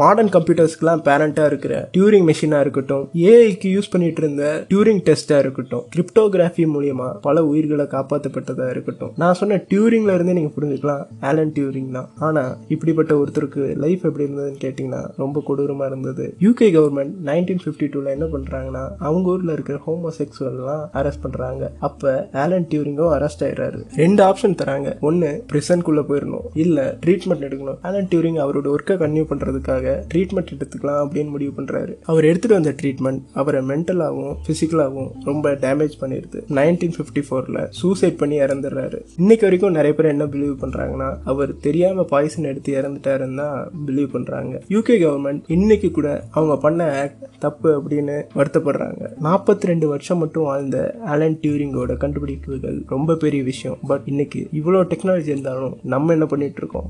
Modern கம்ப்யூட்டர்ஸ்க்குலாம் பேரண்டாக இருக்கிற during மெஷினாக இருக்கட்டும் ஏஐக்கு use பண்ணிட்டு இருந்த டியூரிங் டெஸ்ட்டாக இருக்கட்டும் கிரிப்டோகிராஃபி மூலியமாக பல உயிர்களை காப்பாற்றப்பட்டதாக இருக்கட்டும். நான் சொன்ன டியூரிங்ல இருந்தே நீங்கள் புரிஞ்சுக்கலாம் ஆலன் டியூரிங் தான். ஆனால் இப்படிப்பட்ட ஒருத்தருக்கு லைஃப் எப்படி இருந்ததுன்னு கேட்டிங்கன்னா ரொம்ப கொடூரமாக இருந்தது. யூகே கவர்மெண்ட் நைன்டீன் ஃபிஃப்டி டூவில் என்ன பண்ணுறாங்கன்னா அவங்க ஊரில் இருக்கிற ஹோமோசெக்சுவல்லாம் அரெஸ்ட் பண்ணுறாங்க அப்போ ஆலன் டியூரிங்கும் அரெஸ்ட் ஆயிடுறாரு. ரெண்டு ஆப்ஷன் தராங்க. ஒன்று பிரிசனுக்குள்ள போயிடணும். இல்லை ட்ரீட்மெண்ட் எடுக்கணும். ஆலன் டியூரிங் அவரோட ஒர்க்கை கன்டினியூ ட்ரீட்மெண்ட் எடுத்துக்கலாம் அப்படின்னு முடிவு பண்ணுறாரு அவர் எடுத்துகிட்டு வந்த ட்ரீட்மெண்ட் அவரை மென்டலாகவும் ஃபிசிக்கலாகவும் ரொம்ப டேமேஜ் பண்ணிருது. நைன்டீன் ஃபிஃப்டி ஃபோரில் சூசைட் பண்ணி இறந்துடுறாரு. இன்னைக்கு வரைக்கும் நிறைய பேர் என்ன பிலீவ் பண்ணுறாங்கன்னா அவர் தெரியாமல் பாய்சன் எடுத்து இறந்துட்டாருன்னு தான் பிலீவ் பண்ணுறாங்க யூகே கவர்மெண்ட் இன்னைக்கு கூட அவங்க பண்ண ஆக்ட் தப்பு அப்படின்னு வருத்தப்படுறாங்க. நாற்பத்தி ரெண்டு வருஷம் மட்டும் வாழ்ந்த ஆலன் டியூரிங்கோட கண்டுபிடிப்புகள் ரொம்ப பெரிய விஷயம். பட் இன்னைக்கு இவ்வளோ டெக்னாலஜி இருந்தாலும் நம்ம என்ன பண்ணிட்டு இருக்கோம்?